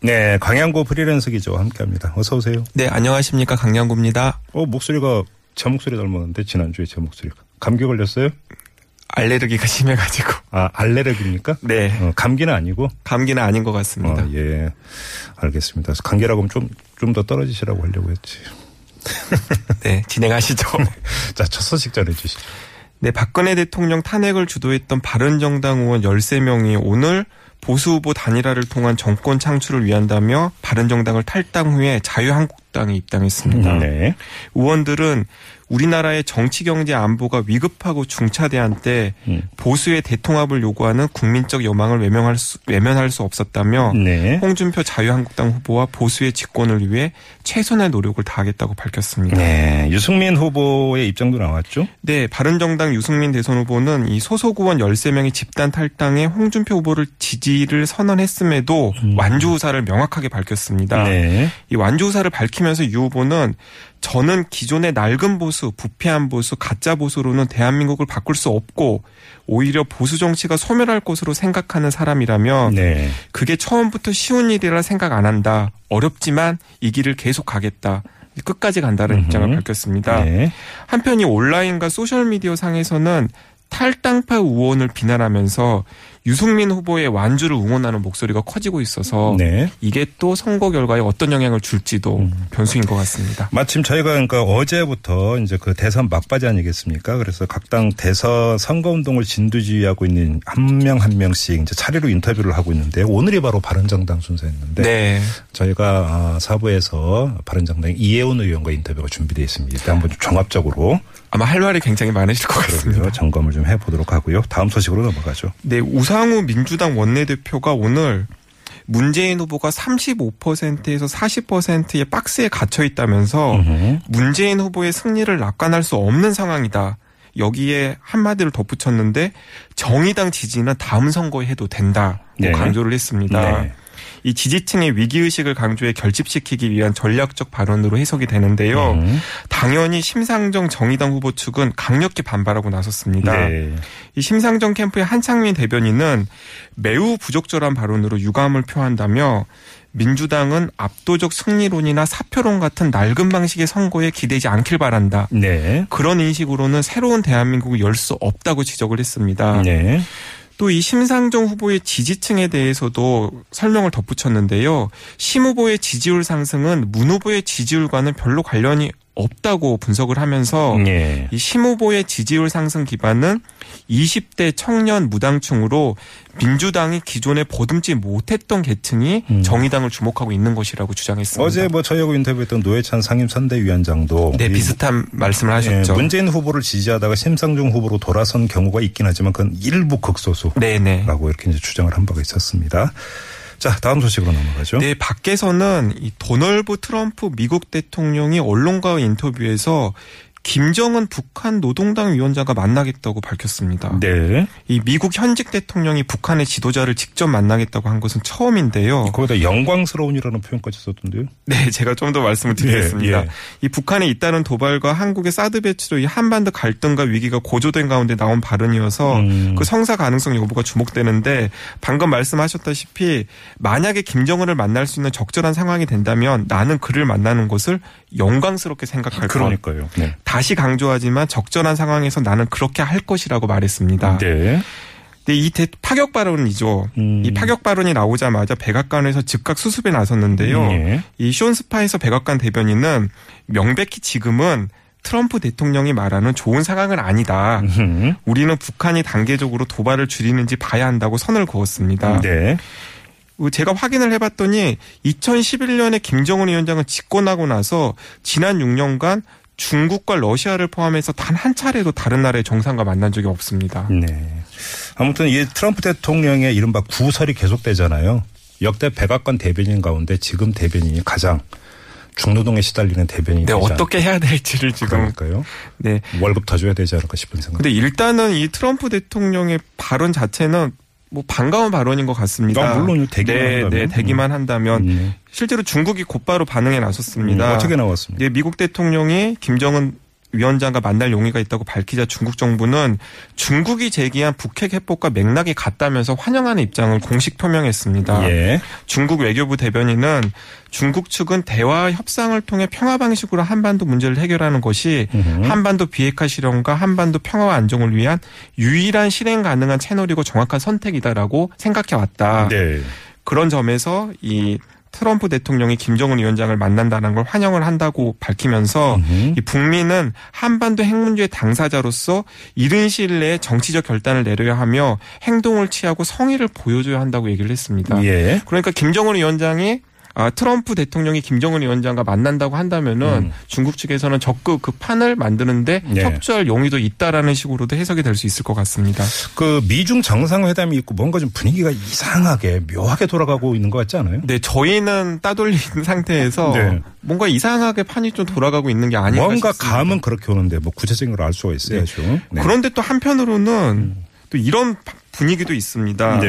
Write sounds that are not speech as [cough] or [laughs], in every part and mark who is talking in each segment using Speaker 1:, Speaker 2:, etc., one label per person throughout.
Speaker 1: 네, 강양구 프리랜서 기자와 함께합니다. 어서 오세요.
Speaker 2: 네, 안녕하십니까. 강양구입니다.
Speaker 1: 어 목소리가 제 목소리 닮았는데 지난주에 제 목소리가 감기 걸렸어요?
Speaker 2: 알레르기가 [laughs] 심해가지고.
Speaker 1: 아 알레르기입니까?
Speaker 2: 네.
Speaker 1: 어, 감기는 아니고.
Speaker 2: 감기는 아닌 것 같습니다.
Speaker 1: 어, 예, 알겠습니다. 감기라고 하면 좀 좀 더 떨어지시라고 하려고 했지. [laughs]
Speaker 2: 네, 진행하시죠. [laughs]
Speaker 1: 자, 첫 소식 전해주시죠.
Speaker 2: 네, 박근혜 대통령 탄핵을 주도했던 바른정당 의원 13명이 오늘 보수 후보 단일화를 통한 정권 창출을 위한다며 바른정당을 탈당 후에 자유한국 당에 입당했습니다.
Speaker 1: 네.
Speaker 2: 의원들은 우리나라의 정치 경제 안보가 위급하고 중차대한 때
Speaker 1: 음.
Speaker 2: 보수의 대통합을 요구하는 국민적 여망을 외면할 수, 외면할 수 없었다며
Speaker 1: 네.
Speaker 2: 홍준표 자유한국당 후보와 보수의 집권을 위해 최선의 노력을 다하겠다고 밝혔습니다.
Speaker 1: 네, 유승민 후보의 입장도 나왔죠.
Speaker 2: 네, 바른정당 유승민 대선 후보는 이 소속 의원 13명이 집단 탈당해 홍준표 후보를 지지를 선언했음에도 완주 의사를 명확하게 밝혔습니다.
Speaker 1: 음. 네.
Speaker 2: 이 완주 의사를 밝 히면서 유 후보는 저는 기존의 낡은 보수, 부패한 보수, 가짜 보수로는 대한민국을 바꿀 수 없고 오히려 보수 정치가 소멸할 것으로 생각하는 사람이라면
Speaker 1: 네.
Speaker 2: 그게 처음부터 쉬운 일이라 생각 안 한다. 어렵지만 이 길을 계속 가겠다. 끝까지 간다는 입장을 밝혔습니다.
Speaker 1: 네.
Speaker 2: 한편 이 온라인과 소셜미디어 상에서는 탈당파 의원을 비난하면서 유승민 후보의 완주를 응원하는 목소리가 커지고 있어서
Speaker 1: 네.
Speaker 2: 이게 또 선거 결과에 어떤 영향을 줄지도 변수인 것 같습니다.
Speaker 1: 마침 저희가 그러니까 어제부터 이제 그 대선 막바지 아니겠습니까? 그래서 각 당 대선 선거 운동을 진두지휘하고 있는 한 명한 명씩 이제 차례로 인터뷰를 하고 있는데 오늘이 바로 바른정당 순서였는데
Speaker 2: 네.
Speaker 1: 저희가 아, 사부에서 바른정당 이혜원 의원과 인터뷰가 준비되어 있습니다. 한번 좀 종합적으로
Speaker 2: 아마 할 말이 굉장히 많으실 것 같습니다.
Speaker 1: 점검을 좀 해보도록 하고요. 다음 소식으로 넘어가죠.
Speaker 2: 네, 우 상우 민주당 원내대표가 오늘 문재인 후보가 35%에서 40%의 박스에 갇혀 있다면서 문재인 후보의 승리를 낙관할 수 없는 상황이다. 여기에 한마디를 덧붙였는데 정의당 지지는 다음 선거에 해도 된다 고
Speaker 1: 네.
Speaker 2: 강조를 했습니다.
Speaker 1: 네.
Speaker 2: 이 지지층의 위기의식을 강조해 결집시키기 위한 전략적 발언으로 해석이 되는데요.
Speaker 1: 음.
Speaker 2: 당연히 심상정 정의당 후보 측은 강력히 반발하고 나섰습니다.
Speaker 1: 네.
Speaker 2: 이 심상정 캠프의 한창민 대변인은 매우 부적절한 발언으로 유감을 표한다며 민주당은 압도적 승리론이나 사표론 같은 낡은 방식의 선거에 기대지 않길 바란다.
Speaker 1: 네.
Speaker 2: 그런 인식으로는 새로운 대한민국을 열 수 없다고 지적을 했습니다.
Speaker 1: 네.
Speaker 2: 또 이 심상정 후보의 지지층에 대해서도 설명을 덧붙였는데요. 심 후보의 지지율 상승은 문 후보의 지지율과는 별로 관련이 없다고 분석을 하면서
Speaker 1: 네.
Speaker 2: 이심 후보의 지지율 상승 기반은 20대 청년 무당층으로 민주당이 기존에 보듬지 못했던 계층이 정의당을 주목하고 있는 것이라고 주장했습니다.
Speaker 1: 음. 어제 뭐 저희하고 인터뷰했던 노회찬 상임선대위원장도 네이
Speaker 2: 비슷한 말씀을 하셨죠.
Speaker 1: 예, 문재인 후보를 지지하다가 심상정 후보로 돌아선 경우가 있긴 하지만 그건 일부 극소수라고
Speaker 2: 네네.
Speaker 1: 이렇게 이제 주장을 한 바가 있었습니다. 자, 다음 소식으로 넘어가죠.
Speaker 2: 네, 밖에서는 이 도널드 트럼프 미국 대통령이 언론과의 인터뷰에서 김정은 북한 노동당 위원장과 만나겠다고 밝혔습니다.
Speaker 1: 네.
Speaker 2: 이 미국 현직 대통령이 북한의 지도자를 직접 만나겠다고 한 것은 처음인데요.
Speaker 1: 거기다 영광스러운이라는 표현까지 썼던데요.
Speaker 2: 네, 제가 좀 더 말씀을 드리겠습니다.
Speaker 1: 예, 예.
Speaker 2: 이 북한의 잇따른 도발과 한국의 사드 배치로 이 한반도 갈등과 위기가 고조된 가운데 나온 발언이어서
Speaker 1: 음.
Speaker 2: 그 성사 가능성 여부가 주목되는데 방금 말씀하셨다시피 만약에 김정은을 만날 수 있는 적절한 상황이 된다면 나는 그를 만나는 것을 영광스럽게 생각할 것.
Speaker 1: 그러니까요. 네.
Speaker 2: 다시 강조하지만 적절한 상황에서 나는 그렇게 할 것이라고 말했습니다.
Speaker 1: 네.
Speaker 2: 근데 이 대- 파격 발언이죠.
Speaker 1: 음.
Speaker 2: 이 파격 발언이 나오자마자 백악관에서 즉각 수습에 나섰는데요.
Speaker 1: 예.
Speaker 2: 이 쇼스파에서 백악관 대변인은 명백히 지금은 트럼프 대통령이 말하는 좋은 상황은 아니다.
Speaker 1: 음.
Speaker 2: 우리는 북한이 단계적으로 도발을 줄이는지 봐야 한다고 선을 그었습니다.
Speaker 1: 네.
Speaker 2: 어, 제가 확인을 해봤더니 2011년에 김정은 위원장은 집권하고 나서 지난 6년간 중국과 러시아를 포함해서 단 한 차례도 다른 나라의 정상과 만난 적이 없습니다.
Speaker 1: 네. 아무튼 이 트럼프 대통령의 이른바 구설이 계속되잖아요. 역대 백악관 대변인 가운데 지금 대변인이 가장 중노동에 시달리는 대변인이
Speaker 2: 네, 어떻게 해야 될지를 지금
Speaker 1: 그러니까요.
Speaker 2: 네.
Speaker 1: 월급 더 줘야 되지 않을까 싶은 생각.
Speaker 2: 근데 일단은 이 트럼프 대통령의 발언 자체는 뭐 반가운 발언인 것 같습니다.
Speaker 1: 아, 물론요. 되기만
Speaker 2: 네,
Speaker 1: 한다면.
Speaker 2: 네, 되기만 한다면
Speaker 1: 음.
Speaker 2: 실제로 중국이 곧바로 반응에 나섰습니다.
Speaker 1: 음, 어떻게 나왔습니까?
Speaker 2: 네, 미국 대통령이 김정은 위원장과 만날 용의가 있다고 밝히자 중국 정부는 중국이 제기한 북핵 해법과 맥락이 같다면서 환영하는 입장을 공식 표명했습니다.
Speaker 1: 예.
Speaker 2: 중국 외교부 대변인은 중국 측은 대화 협상을 통해 평화 방식으로 한반도 문제를 해결하는 것이 한반도 비핵화 실현과 한반도 평화와 안정을 위한 유일한 실행 가능한 채널이고 정확한 선택이다라고 생각해 왔다.
Speaker 1: 네.
Speaker 2: 그런 점에서 이 트럼프 대통령이 김정은 위원장을 만난다는 걸 환영을 한다고 밝히면서 이 북미는 한반도 핵 문제의 당사자로서 이른 시일 내에 정치적 결단을 내려야 하며 행동을 취하고 성의를 보여줘야 한다고 얘기를 했습니다.
Speaker 1: 예.
Speaker 2: 그러니까 김정은 위원장이 아, 트럼프 대통령이 김정은 위원장과 만난다고 한다면은 중국 측에서는 적극 그 판을 만드는데
Speaker 1: 네.
Speaker 2: 협조할 용의도 있다라는 식으로도 해석이 될 수 있을 것 같습니다.
Speaker 1: 그 미중 정상회담이 있고 뭔가 좀 분위기가 이상하게 묘하게 돌아가고 있는 것 같지 않아요?
Speaker 2: 네, 저희는 따돌린 [laughs] 상태에서
Speaker 1: 네.
Speaker 2: 뭔가 이상하게 판이 좀 돌아가고 있는 게 아닌가
Speaker 1: 뭔가
Speaker 2: 싶습니다.
Speaker 1: 감은 그렇게 오는데 뭐 구체적인 걸 알 수가 있어야죠. 네.
Speaker 2: 그런데 또 한편으로는 또 이런 분위기도 있습니다.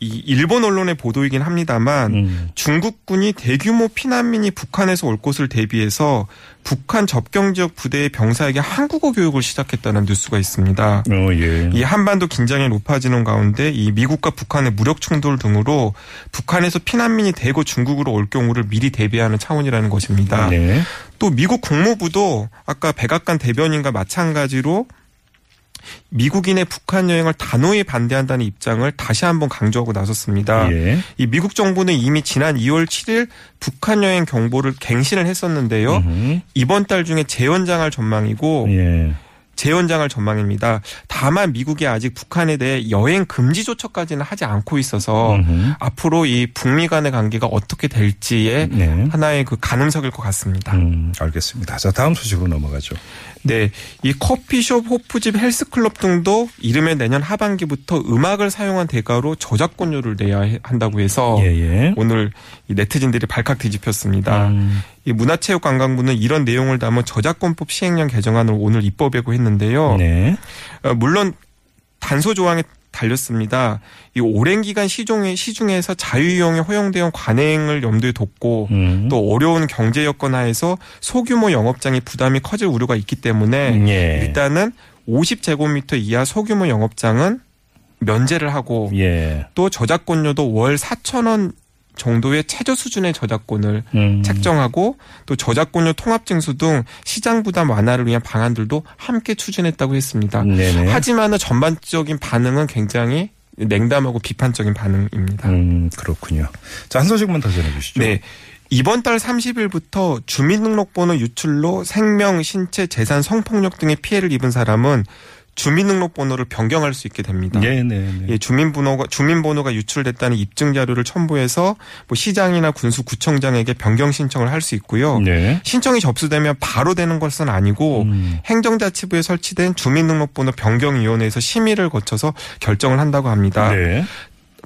Speaker 1: 네.
Speaker 2: 이 일본 언론의 보도이긴 합니다만
Speaker 1: 음.
Speaker 2: 중국군이 대규모 피난민이 북한에서 올 것을 대비해서 북한 접경 지역 부대의 병사에게 한국어 교육을 시작했다는 뉴스가 있습니다.
Speaker 1: 어, 예.
Speaker 2: 이 한반도 긴장이 높아지는 가운데 이 미국과 북한의 무력 충돌 등으로 북한에서 피난민이 대거 중국으로 올 경우를 미리 대비하는 차원이라는 것입니다.
Speaker 1: 네.
Speaker 2: 또 미국 국무부도 아까 백악관 대변인과 마찬가지로 미국인의 북한 여행을 단호히 반대한다는 입장을 다시 한번 강조하고 나섰습니다.
Speaker 1: 예.
Speaker 2: 이 미국 정부는 이미 지난 2월 7일 북한 여행 경보를 갱신을 했었는데요.
Speaker 1: 음흠.
Speaker 2: 이번 달 중에 재연장할 전망이고
Speaker 1: 예.
Speaker 2: 재연장할 전망입니다. 다만 미국이 아직 북한에 대해 여행 금지 조처까지는 하지 않고 있어서
Speaker 1: 음흠.
Speaker 2: 앞으로 이 북미 간의 관계가 어떻게 될지에
Speaker 1: 네.
Speaker 2: 하나의 그 가능성일 것 같습니다.
Speaker 1: 음, 알겠습니다. 자, 다음 소식으로 넘어가죠.
Speaker 2: 네, 이 커피숍, 호프집, 헬스클럽 등도 이르면 내년 하반기부터 음악을 사용한 대가로 저작권료를 내야 해- 한다고 해서
Speaker 1: 예, 예.
Speaker 2: 오늘 이 네티즌들이 발칵 뒤집혔습니다.
Speaker 1: 음.
Speaker 2: 이 문화체육관광부는 이런 내용을 담은 저작권법 시행령 개정안을 오늘 입법하고 했는데 요.
Speaker 1: 네.
Speaker 2: 어, 물론 단서 조항에 달렸습니다. 이 오랜 기간 시중에 시중에서 자유이용에 허용되어 관행을 염두에 뒀고
Speaker 1: 음.
Speaker 2: 또 어려운 경제 여건 하에서 소규모 영업장이 부담이 커질 우려가 있기 때문에
Speaker 1: 예.
Speaker 2: 일단은 50제곱미터 이하 소규모 영업장은 면제를 하고
Speaker 1: 예.
Speaker 2: 또 저작권료도 월 4천 원 정도의 최저 수준의 저작권을
Speaker 1: 음.
Speaker 2: 책정하고 또 저작권료 통합 징수 등 시장 부담 완화를 위한 방안들도 함께 추진했다고 했습니다.
Speaker 1: 네네.
Speaker 2: 하지만은 전반적인 반응은 굉장히 냉담하고 비판적인 반응입니다.
Speaker 1: 음, 그렇군요. 자, 한 소식만 더 전해 주시죠.
Speaker 2: 네. 이번 달 30일부터 주민등록번호 유출로 생명, 신체, 재산, 성폭력 등의 피해를 입은 사람은 주민등록번호를 변경할 수 있게 됩니다.
Speaker 1: 네, 네, 네.
Speaker 2: 예, 주민번호가 주민번호가 유출됐다는 입증 자료를 첨부해서 뭐 시장이나 군수 구청장에게 변경 신청을 할 수 있고요.
Speaker 1: 네.
Speaker 2: 신청이 접수되면 바로 되는 것은 아니고
Speaker 1: 음.
Speaker 2: 행정자치부에 설치된 주민등록번호 변경위원회에서 심의를 거쳐서 결정을 한다고 합니다.
Speaker 1: 네.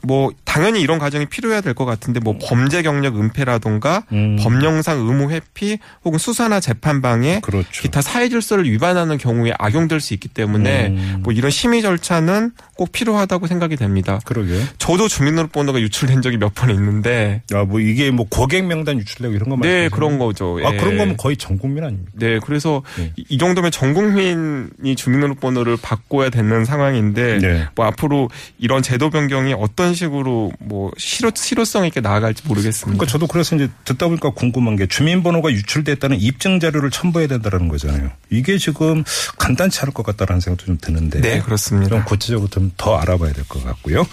Speaker 2: 뭐 당연히 이런 과정이 필요해야 될 것 같은데 뭐 범죄 경력 은폐라던가
Speaker 1: 음.
Speaker 2: 법령상 의무 회피 혹은 수사나 재판 방해
Speaker 1: 그렇죠.
Speaker 2: 기타 사회 질서를 위반하는 경우에 악용될 수 있기 때문에
Speaker 1: 음.
Speaker 2: 뭐 이런 심의 절차는 꼭 필요하다고 생각이 됩니다.
Speaker 1: 그러게요.
Speaker 2: 저도 주민등록번호가 유출된 적이 몇 번 있는데
Speaker 1: 야, 뭐 이게 뭐 고객 명단 유출되고 이런
Speaker 2: 거네
Speaker 1: 말이죠.
Speaker 2: 그런 거죠.
Speaker 1: 아,
Speaker 2: 예.
Speaker 1: 그런 거면 거의 전 국민 아닙니까?
Speaker 2: 네, 그래서
Speaker 1: 네.
Speaker 2: 이- 이 정도면 전 국민이 주민등록번호를 바꿔야 되는 상황인데
Speaker 1: 네.
Speaker 2: 뭐 앞으로 이런 제도 변경이 어떤 식으로 뭐 실효 실효성 있게 나아갈지 모르겠습니다.
Speaker 1: 그러니까 저도 그래서 이제 듣다 보니까 궁금한 게 주민번호가 유출됐다는 입증 자료를 첨부해야 된다는 거잖아요. 이게 지금 간단치 않을 것 같다라는 생각도 좀 드는데.
Speaker 2: 네, 그렇습니다.
Speaker 1: 좀 구체적으로 좀 더 알아봐야 될 것 같고요.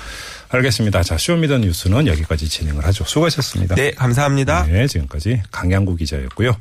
Speaker 1: 알겠습니다. 자, 쇼미더 뉴스는 여기까지 진행을 하죠. 수고하셨습니다.
Speaker 2: 네, 감사합니다.
Speaker 1: 네, 지금까지 강양구 기자였고요.